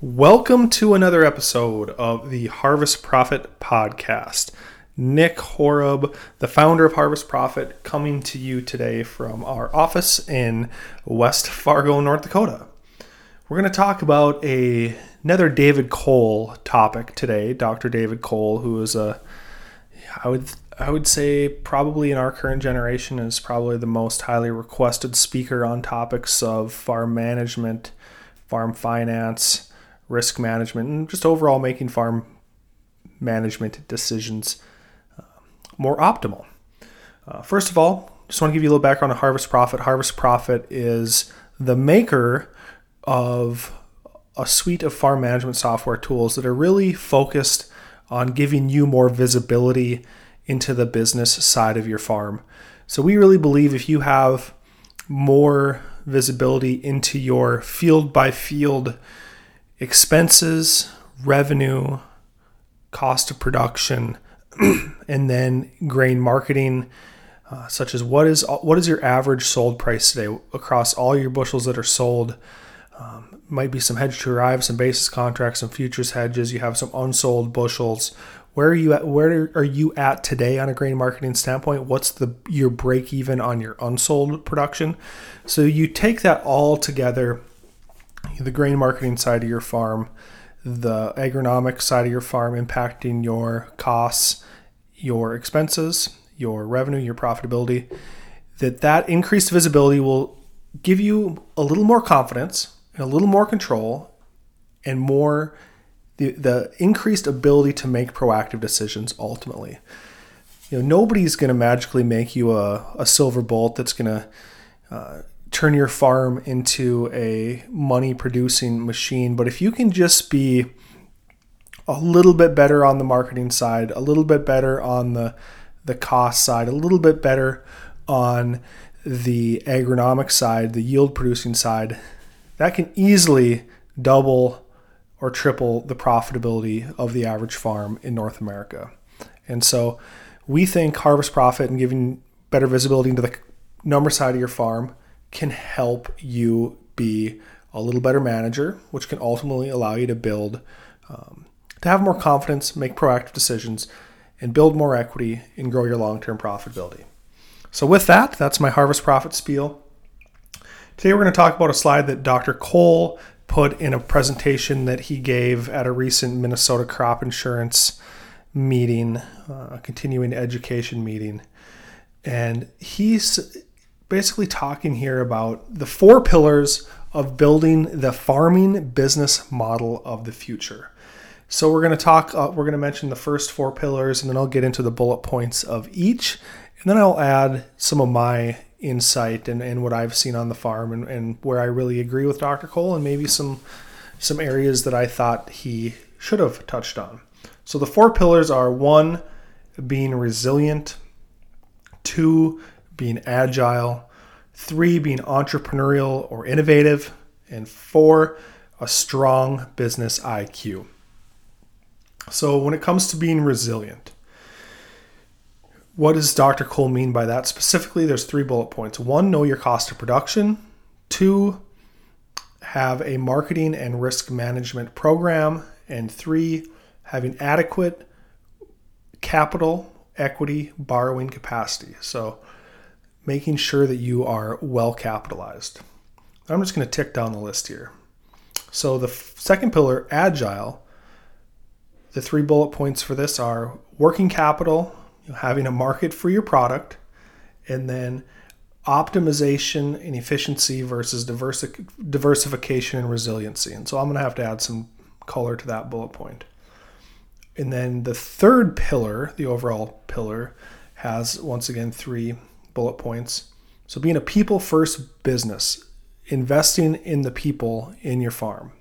Welcome to another episode of the Harvest Profit Podcast. Nick Horob, the founder of Harvest Profit, coming to you today from our office in West Fargo, North Dakota. We're going to talk about a, another David Kohl topic today. Dr. David Kohl, who is a, I would I would say probably in our current generation is probably the most highly requested speaker on topics of farm management, farm finance, risk management, and just overall making farm management decisions uh, more optimal. Uh, first of all, just want to give you a little background on Harvest Profit. Harvest Profit is the maker of a suite of farm management software tools that are really focused on giving you more visibility into the business side of your farm. So we really believe if you have more visibility into your field by field expenses, revenue, cost of production, and then grain marketing, uh, such as what is what is your average sold price today across all your bushels that are sold. Um, might be some hedge to arrive, some basis contracts, some futures hedges. You have some unsold bushels. Where are you at? Where are you at today on a grain marketing standpoint? What's the your break even on your unsold production? So you take that all together, the grain marketing side of your farm, the agronomic side of your farm impacting your costs, your expenses, your revenue, your profitability. That that increased visibility will give you a little more confidence and a little more control and more the, the increased ability to make proactive decisions ultimately. You know, nobody's going to magically make you a, a silver bolt that's going to uh, turn your farm into a money producing machine. But if you can just be a little bit better on the marketing side, a little bit better on the, the cost side, a little bit better on the agronomic side, the yield producing side, that can easily double or triple the profitability of the average farm in North America. And so we think harvest profit and giving better visibility into the number side of your farm can help you be a little better manager, which can ultimately allow you to build, um, to have more confidence, make proactive decisions, and build more equity and grow your long term profitability. So, with that, that's my harvest profit spiel. Today, we're going to talk about a slide that Dr. Kohl put in a presentation that he gave at a recent Minnesota crop insurance meeting, uh, a continuing education meeting. And he's basically talking here about the four pillars of building the farming business model of the future. So we're going to talk, uh, we're going to mention the first four pillars, and then I'll get into the bullet points of each. And then I'll add some of my insight and, and what I've seen on the farm and, and where I really agree with Dr. Kohl and maybe some some areas that I thought he should have touched on. So the four pillars are one, being resilient, two, being agile, three, being entrepreneurial or innovative, and four, a strong business IQ. So when it comes to being resilient, what does Dr. Kohl mean by that? Specifically, there's three bullet points. One, know your cost of production. Two, have a marketing and risk management program. And three, having adequate capital, equity, borrowing capacity. So, making sure that you are well capitalized. I'm just going to tick down the list here. So, the second pillar, agile, the three bullet points for this are working capital, having a market for your product, and then optimization and efficiency versus diversi- diversification and resiliency. And so I'm going to have to add some color to that bullet point. And then the third pillar, the overall pillar, has once again three bullet points. So being a people first business, investing in the people in your farm.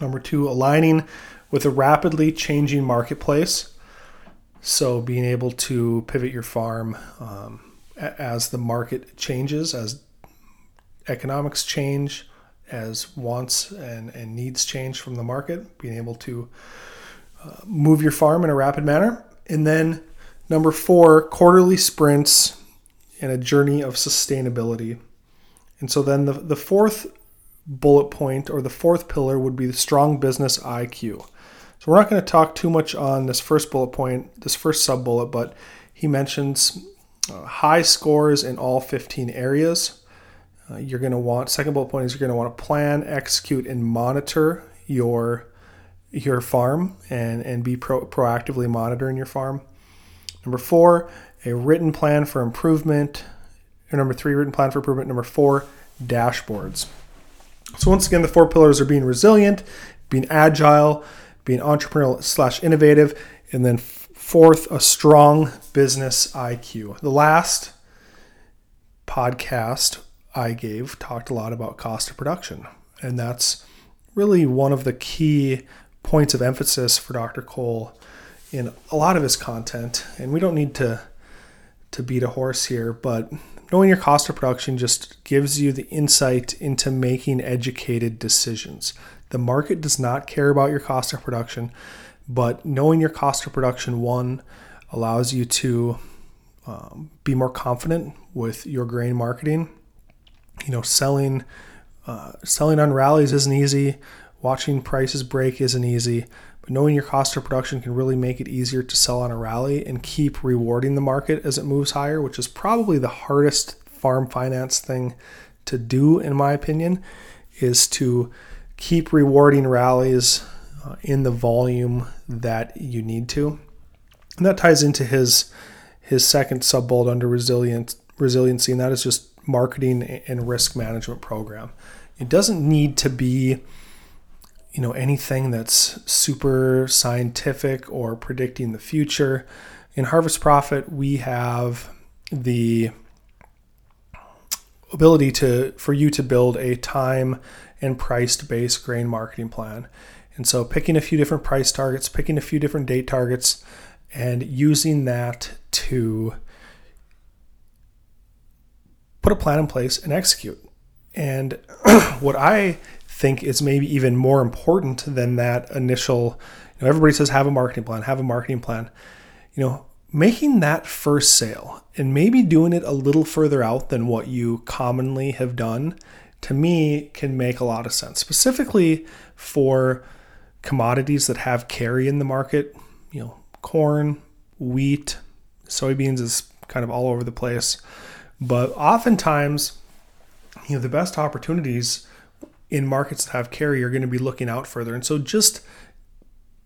Number two, aligning with a rapidly changing marketplace. So being able to pivot your farm um, as the market changes, as economics change, as wants and, and needs change from the market, being able to uh, move your farm in a rapid manner. And then number four, quarterly sprints and a journey of sustainability. And so then the, the fourth bullet point or the fourth pillar would be the strong business IQ. So we're not going to talk too much on this first bullet point, this first sub bullet, but he mentions uh, high scores in all 15 areas. Uh, you're going to want second bullet point is you're going to want to plan, execute, and monitor your your farm and and be pro- proactively monitoring your farm. Number four, a written plan for improvement. Number three, written plan for improvement. Number four, dashboards. So once again, the four pillars are being resilient, being agile, being entrepreneurial slash innovative, and then fourth, a strong business IQ. The last podcast I gave talked a lot about cost of production, and that's really one of the key points of emphasis for Dr. Kohl in a lot of his content. And we don't need to to beat a horse here, but knowing your cost of production just gives you the insight into making educated decisions. The market does not care about your cost of production, but knowing your cost of production one allows you to um, be more confident with your grain marketing. You know, selling uh, selling on rallies isn't easy. Watching prices break isn't easy. But knowing your cost of production can really make it easier to sell on a rally and keep rewarding the market as it moves higher, which is probably the hardest farm finance thing to do, in my opinion, is to keep rewarding rallies uh, in the volume that you need to. And that ties into his his second sub bullet under resilience resiliency, and that is just marketing and risk management program. It doesn't need to be you know anything that's super scientific or predicting the future. In Harvest Profit, we have the ability to for you to build a time and priced based grain marketing plan. And so picking a few different price targets, picking a few different date targets, and using that to put a plan in place and execute. And what I think is maybe even more important than that initial, you know, everybody says have a marketing plan, have a marketing plan. You know, making that first sale and maybe doing it a little further out than what you commonly have done to me can make a lot of sense specifically for commodities that have carry in the market you know corn wheat soybeans is kind of all over the place but oftentimes you know the best opportunities in markets that have carry are going to be looking out further and so just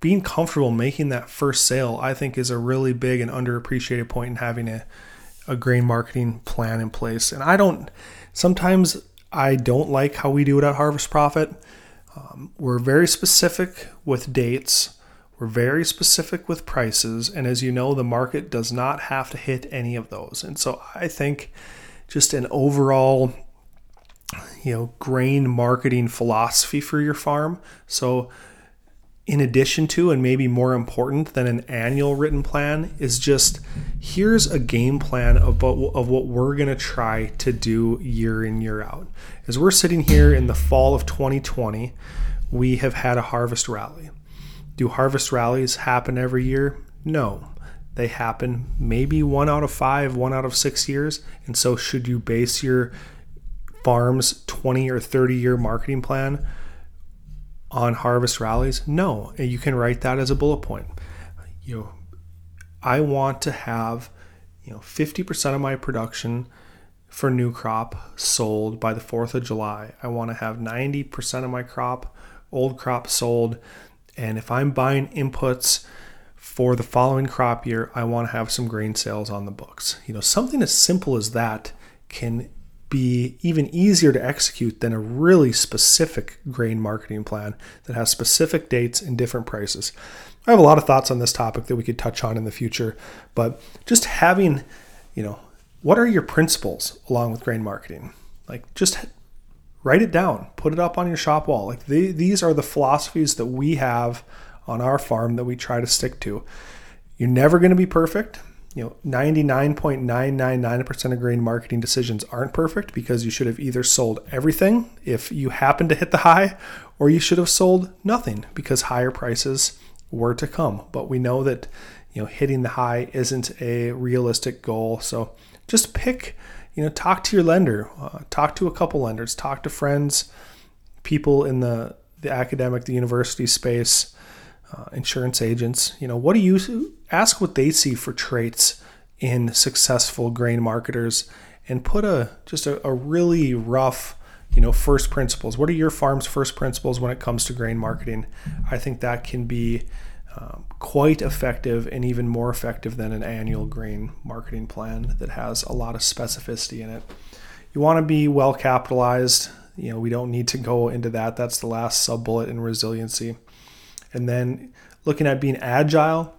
being comfortable making that first sale, I think, is a really big and underappreciated point in having a, a grain marketing plan in place. And I don't, sometimes I don't like how we do it at Harvest Profit. Um, we're very specific with dates. We're very specific with prices. And as you know, the market does not have to hit any of those. And so I think just an overall, you know, grain marketing philosophy for your farm. So in addition to, and maybe more important than an annual written plan, is just here's a game plan of, of what we're going to try to do year in, year out. As we're sitting here in the fall of 2020, we have had a harvest rally. Do harvest rallies happen every year? No. They happen maybe one out of five, one out of six years. And so, should you base your farm's 20 or 30 year marketing plan on harvest rallies? No, and you can write that as a bullet point. You know, I want to have, you know, 50% of my production for new crop sold by the 4th of July. I want to have 90% of my crop, old crop sold. And if I'm buying inputs for the following crop year, I want to have some grain sales on the books. You know, something as simple as that can be even easier to execute than a really specific grain marketing plan that has specific dates and different prices. I have a lot of thoughts on this topic that we could touch on in the future, but just having, you know, what are your principles along with grain marketing? Like just write it down, put it up on your shop wall. Like these are the philosophies that we have on our farm that we try to stick to. You're never going to be perfect you know 99.999% of grain marketing decisions aren't perfect because you should have either sold everything if you happen to hit the high or you should have sold nothing because higher prices were to come. But we know that you know hitting the high isn't a realistic goal. So just pick you know talk to your lender uh, talk to a couple lenders talk to friends people in the the academic, the university space, uh, insurance agents. You know, what do you ask what they see for traits in successful grain marketers, and put a just a, a really rough you know first principles. What are your farm's first principles when it comes to grain marketing? I think that can be um, quite effective and even more effective than an annual grain marketing plan that has a lot of specificity in it. You want to be well capitalized. You know we don't need to go into that. That's the last sub bullet in resiliency and then looking at being agile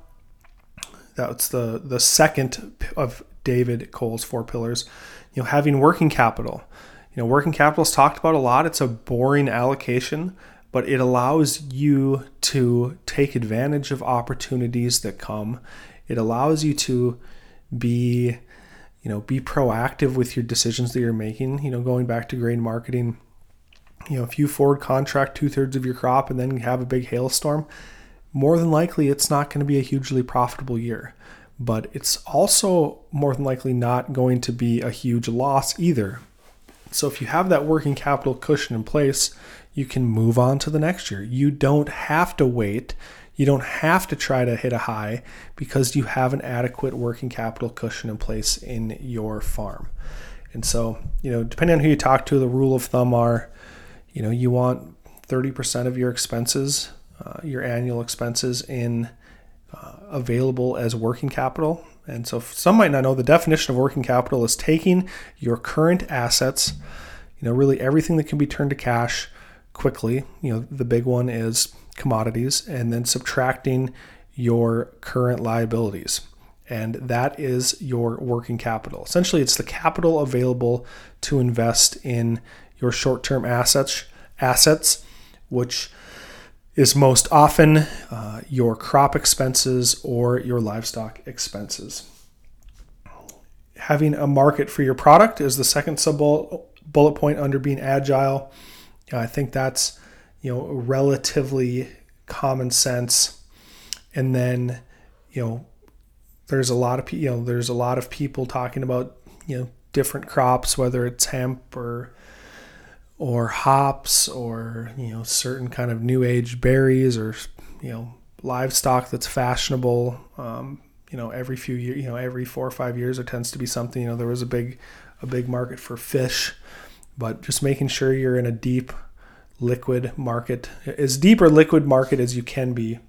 that's the the second of david kohl's four pillars you know having working capital you know, working capital is talked about a lot. It's a boring allocation, but it allows you to take advantage of opportunities that come. It allows you to be, you know, be proactive with your decisions that you're making. You know, going back to grain marketing, you know, if you forward contract two thirds of your crop and then have a big hailstorm, more than likely it's not going to be a hugely profitable year. But it's also more than likely not going to be a huge loss either so if you have that working capital cushion in place, you can move on to the next year. You don't have to wait. You don't have to try to hit a high because you have an adequate working capital cushion in place in your farm. And so, you know, depending on who you talk to, the rule of thumb are, you know, you want 30% of your expenses, uh, your annual expenses in uh, available as working capital. And so some might not know the definition of working capital is taking your current assets, you know, really everything that can be turned to cash quickly. You know, the big one is commodities, and then subtracting your current liabilities. And that is your working capital. Essentially, it's the capital available to invest in your short-term assets, assets, which is most often uh, your crop expenses or your livestock expenses. Having a market for your product is the second sub bullet point under being agile. I think that's you know relatively common sense. And then you know there's a lot of you know there's a lot of people talking about you know different crops, whether it's hemp or or hops or you know certain kind of new age berries or you know livestock that's fashionable um, you know every few years you know every four or five years there tends to be something you know there was a big a big market for fish. But just making sure you're in a deep liquid market as deep or liquid market as you can be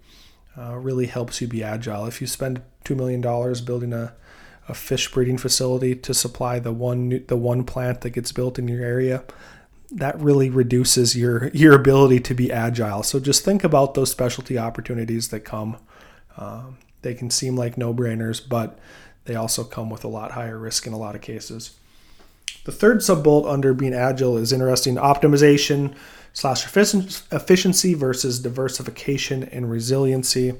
uh, really helps you be agile. If you spend $2 million building a, a fish breeding facility to supply the one the one plant that gets built in your area that really reduces your your ability to be agile. So just think about those specialty opportunities that come. Um, they can seem like no brainers, but they also come with a lot higher risk in a lot of cases. The third sub bullet under being agile is interesting optimization slash efficiency versus diversification and resiliency.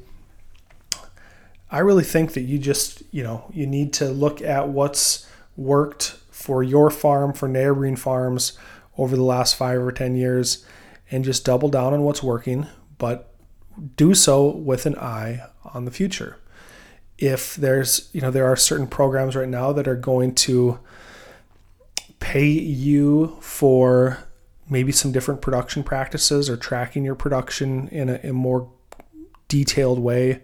I really think that you just, you know, you need to look at what's worked for your farm, for neighboring farms, over the last five or 10 years and just double down on what's working, but do so with an eye on the future. If there's, you know, there are certain programs right now that are going to pay you for maybe some different production practices or tracking your production in a, a more detailed way,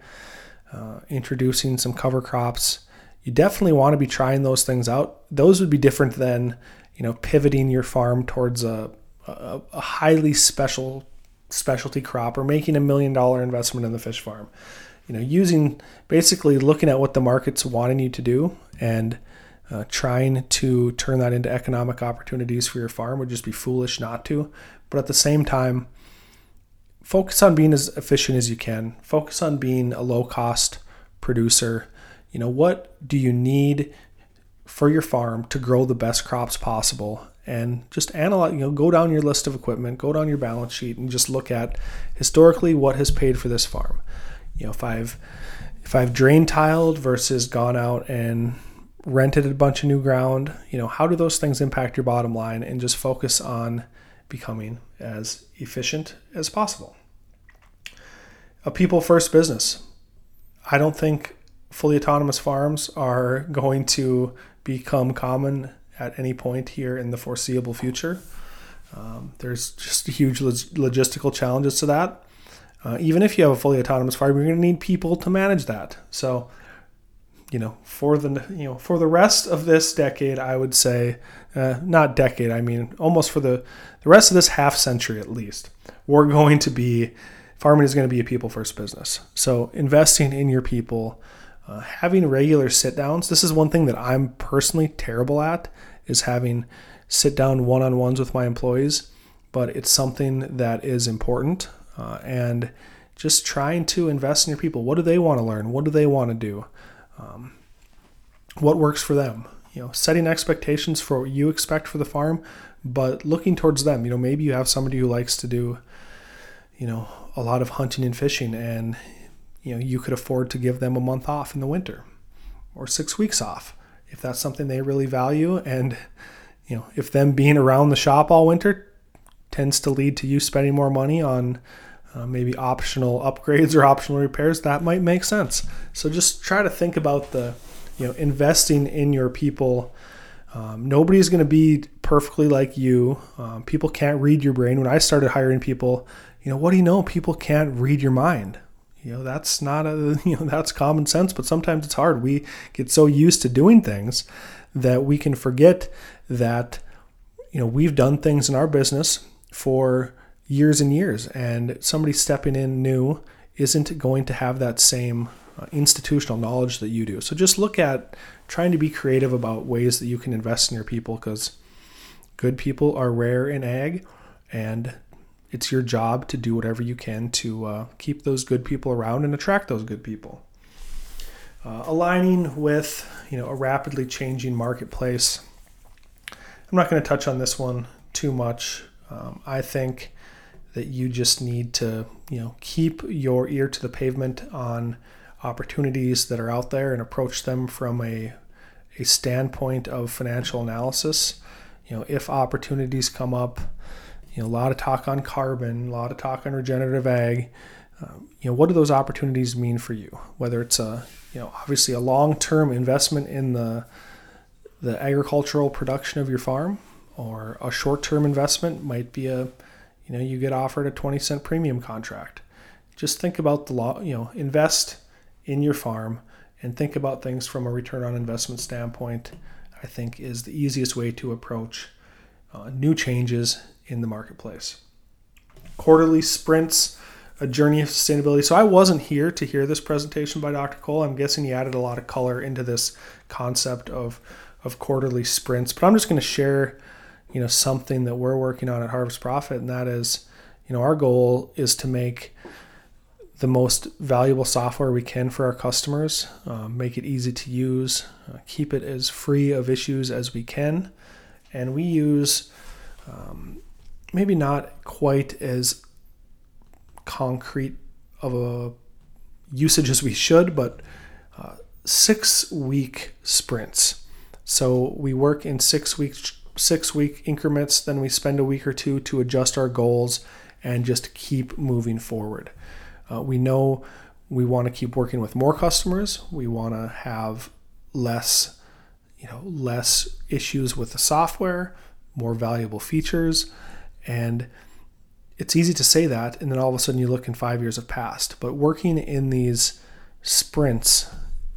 uh, introducing some cover crops. You definitely want to be trying those things out. Those would be different than you know, pivoting your farm towards a, a, a highly special specialty crop or making a million dollar investment in the fish farm. You know, using basically looking at what the market's wanting you to do and uh, trying to turn that into economic opportunities for your farm would just be foolish not to. But at the same time, focus on being as efficient as you can. Focus on being a low cost producer. You know, what do you need for your farm to grow the best crops possible and just analyze you know go down your list of equipment go down your balance sheet and just look at historically what has paid for this farm. You know if i've if i've drain tiled versus gone out and rented a bunch of new ground you know how do those things impact your bottom line and just focus on becoming as efficient as possible? A people first business. I don't think fully autonomous farms are going to become common at any point here in the foreseeable future. Um, there's just huge log- logistical challenges to that. Uh, even if you have a fully autonomous farm, you're going to need people to manage that. So, you know, for the you know for the rest of this decade, I would say, uh, not decade, I mean almost for the the rest of this half century at least, we're going to be farming is going to be a people first business. So investing in your people, uh, having regular sit downs. This is one thing that I'm personally terrible at is having sit down one on ones with my employees, but it's something that is important uh, and just trying to invest in your people. What do they want to learn? What do they want to do? Um, what works for them? You know, setting expectations for what you expect for the farm, but looking towards them. You know, maybe you have somebody who likes to do, you know, a lot of hunting and fishing, and you know, you could afford to give them a month off in the winter or six weeks off if that's something they really value. And you know, if them being around the shop all winter tends to lead to you spending more money on uh, maybe optional upgrades or optional repairs, that might make sense. So just try to think about the, you know, investing in your people. Um, nobody's going to be perfectly like you. Um, people can't read your brain. When I started hiring people, you know, what do you know? People can't read your mind. You know, that's not a, you know, that's common sense, but sometimes it's hard. We get so used to doing things that we can forget that, you know, we've done things in our business for years and years, and somebody stepping in new isn't going to have that same uh, institutional knowledge that you do. So just look at trying to be creative about ways that you can invest in your people because good people are rare in ag, and it's your job to do whatever you can to uh, keep those good people around and attract those good people. Uh, aligning with you know a rapidly changing marketplace. I'm not going to touch on this one too much. Um, I think that you just need to, you know, keep your ear to the pavement on opportunities that are out there and approach them from a a standpoint of financial analysis. You know, if opportunities come up, you know, a lot of talk on carbon, a lot of talk on regenerative ag. Um, you know, what do those opportunities mean for you? Whether it's a, you know, obviously a long-term investment in the the agricultural production of your farm, or a short-term investment might be a you know you get offered a 20 cent premium contract just think about the law you know invest in your farm and think about things from a return on investment standpoint i think is the easiest way to approach uh, new changes in the marketplace. Quarterly sprints a journey of sustainability. So i wasn't here to hear this presentation by dr kohl. I'm guessing he added a lot of color into this concept of of quarterly sprints but i'm just going to share you know something that we're working on at Harvest Profit, and that is, you know, our goal is to make the most valuable software we can for our customers, uh, make it easy to use, uh, keep it as free of issues as we can, and we use um, maybe not quite as concrete of a usage as we should, but uh, six week sprints. So we work in six weeks six week increments, then we spend a week or two to adjust our goals and just keep moving forward. Uh, we know we want to keep working with more customers. We want to have less, you know, less issues with the software, more valuable features, and it's easy to say that, and then all of a sudden you look and five years have passed. But working in these sprints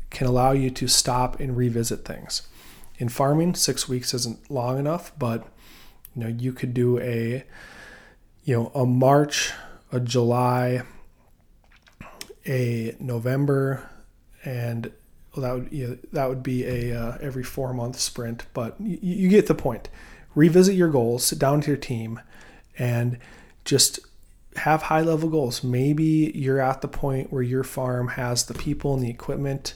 can allow you to stop and revisit things in farming, six weeks isn't long enough, but you know, you could do a you know, a March, a July, a November, and well, that would you know, that would be a uh, every four month sprint. But you, you get the point. Revisit your goals, sit down to your team, and just have high level goals. Maybe you're at the point where your farm has the people and the equipment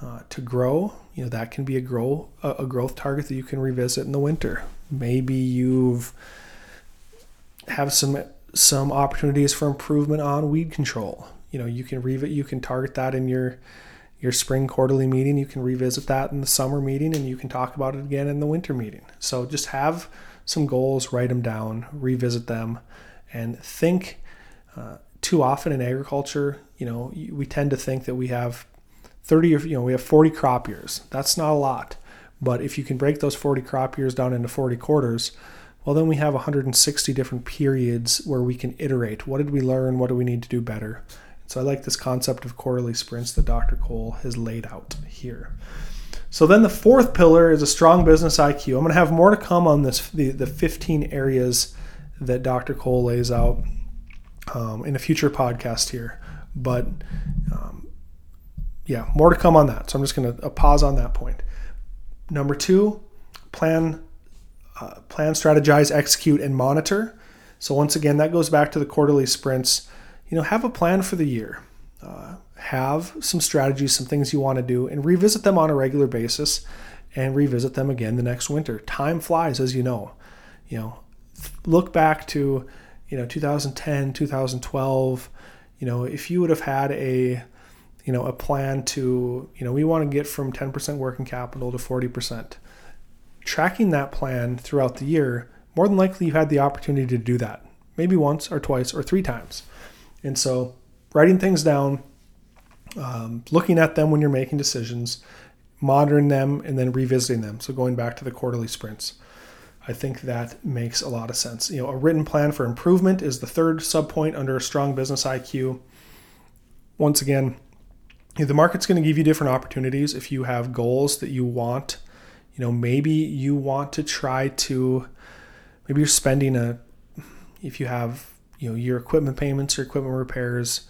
uh, to grow, you know that can be a grow a growth target that you can revisit in the winter. Maybe you've have some some opportunities for improvement on weed control. You know, you can revisit you can target that in your your spring quarterly meeting. You can revisit that in the summer meeting, and you can talk about it again in the winter meeting. So just have some goals, write them down, revisit them, and think. Uh, too often in agriculture, you know, we tend to think that we have 30 or, you know we have 40 crop years that's not a lot but if you can break those 40 crop years down into 40 quarters well, then we have 160 different periods where we can iterate. What did we learn? What do we need to do better? So I like this concept of quarterly sprints that Dr. Kohl has laid out here. So then the fourth pillar is a strong business IQ. I'm going to have more to come on this the, the 15 areas that Dr. Kohl lays out um, in a future podcast here. But um, yeah, more to come on that. So I'm just going to uh, pause on that point. Number two, plan uh, plan, strategize, execute, and monitor. So once again, that goes back to the quarterly sprints. You know, have a plan for the year. Uh, have some strategies, some things you want to do, and revisit them on a regular basis, and revisit them again the next winter. Time flies, as you know. You know, look back to you know 2010, 2012. You know, if you would have had a you know a plan to you know we want to get from 10% working capital to 40% tracking that plan throughout the year, more than likely you had the opportunity to do that, maybe once or twice or three times. And so, writing things down, um, looking at them when you're making decisions, monitoring them, and then revisiting them. So, going back to the quarterly sprints. I think that makes a lot of sense. You know, a written plan for improvement is the third subpoint under a strong business IQ. Once again, the market's going to give you different opportunities if you have goals that you want you know maybe you want to try to maybe you're spending a if you have you know your equipment payments or equipment repairs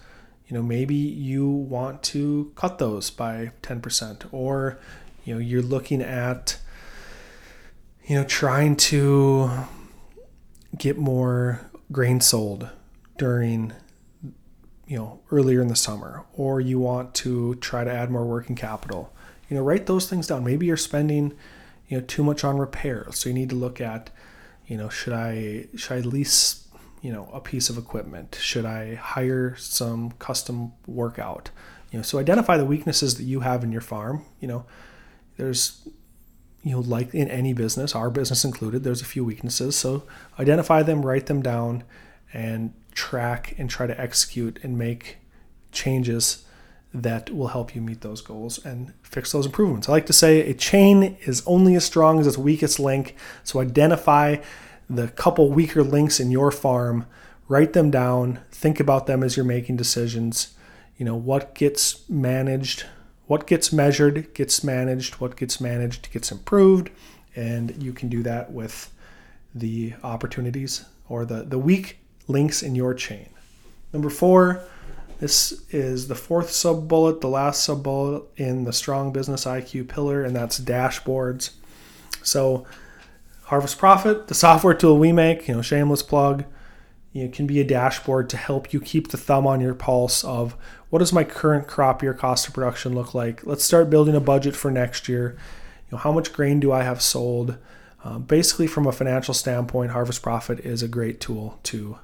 you know maybe you want to cut those by 10% or you know you're looking at you know trying to get more grain sold during you know earlier in the summer or you want to try to add more working capital. You know write those things down. Maybe you're spending you know too much on repairs so you need to look at you know should i should i lease you know a piece of equipment should i hire some custom workout you know so identify the weaknesses that you have in your farm you know there's you know like in any business our business included there's a few weaknesses so identify them write them down and track and try to execute and make changes that will help you meet those goals and fix those improvements. I like to say a chain is only as strong as its weakest link. So identify the couple weaker links in your farm, write them down, think about them as you're making decisions. You know, what gets managed, what gets measured gets managed, what gets managed gets improved, and you can do that with the opportunities or the, the weak links in your chain. Number four, this is the fourth sub bullet, the last sub bullet in the strong business IQ pillar, and that's dashboards. So, Harvest Profit, the software tool we make, you know, shameless plug, you know, can be a dashboard to help you keep the thumb on your pulse of what does my current crop year cost of production look like. Let's start building a budget for next year. You know, how much grain do I have sold? Uh, basically, from a financial standpoint, Harvest Profit is a great tool to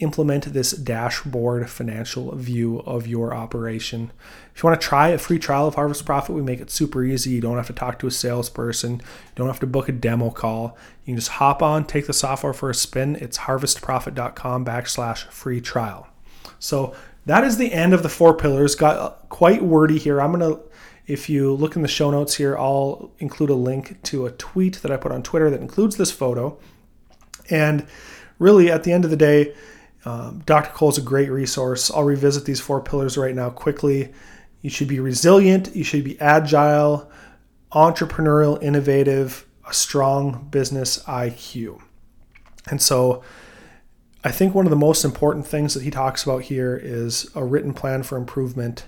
implement this dashboard financial view of your operation. If you want to try a free trial of Harvest Profit, we make it super easy. You don't have to talk to a salesperson, you don't have to book a demo call. You can just hop on, take the software for a spin. It's harvestprofit.com backslash free trial. So that is the end of the four pillars. Got quite wordy here. I'm going to if you look in the show notes here, I'll include a link to a tweet that I put on Twitter that includes this photo. And really, at the end of the day, um, Dr. Kohl is a great resource. I'll revisit these four pillars right now quickly. You should be resilient, you should be agile, entrepreneurial, innovative, a strong business IQ. And so I think one of the most important things that he talks about here is a written plan for improvement.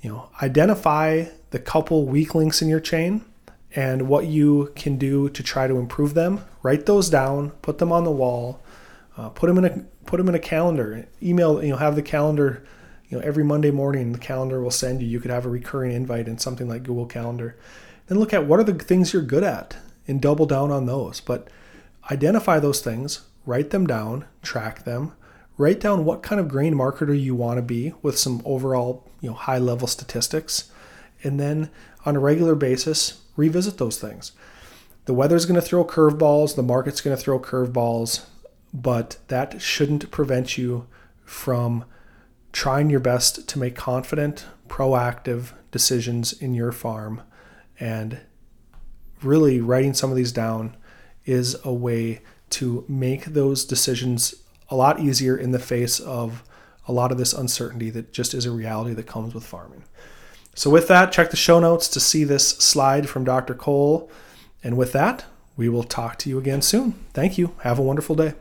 You know, identify the couple weak links in your chain and what you can do to try to improve them. Write those down, put them on the wall, uh, put them in a put them in a calendar. Email, you know, have the calendar. You know, every Monday morning, the calendar will send you. You could have a recurring invite in something like Google Calendar. Then look at what are the things you're good at and double down on those. But identify those things, write them down, track them, write down what kind of grain marketer you want to be with some overall, you know, high level statistics, and then on a regular basis, revisit those things. The weather's going to throw curveballs, the market's going to throw curveballs but that shouldn't prevent you from trying your best to make confident, proactive decisions in your farm and really writing some of these down is a way to make those decisions a lot easier in the face of a lot of this uncertainty that just is a reality that comes with farming. So, with that, check the show notes to see this slide from Dr. Kohl. And with that, we will talk to you again soon. Thank you. Have a wonderful day.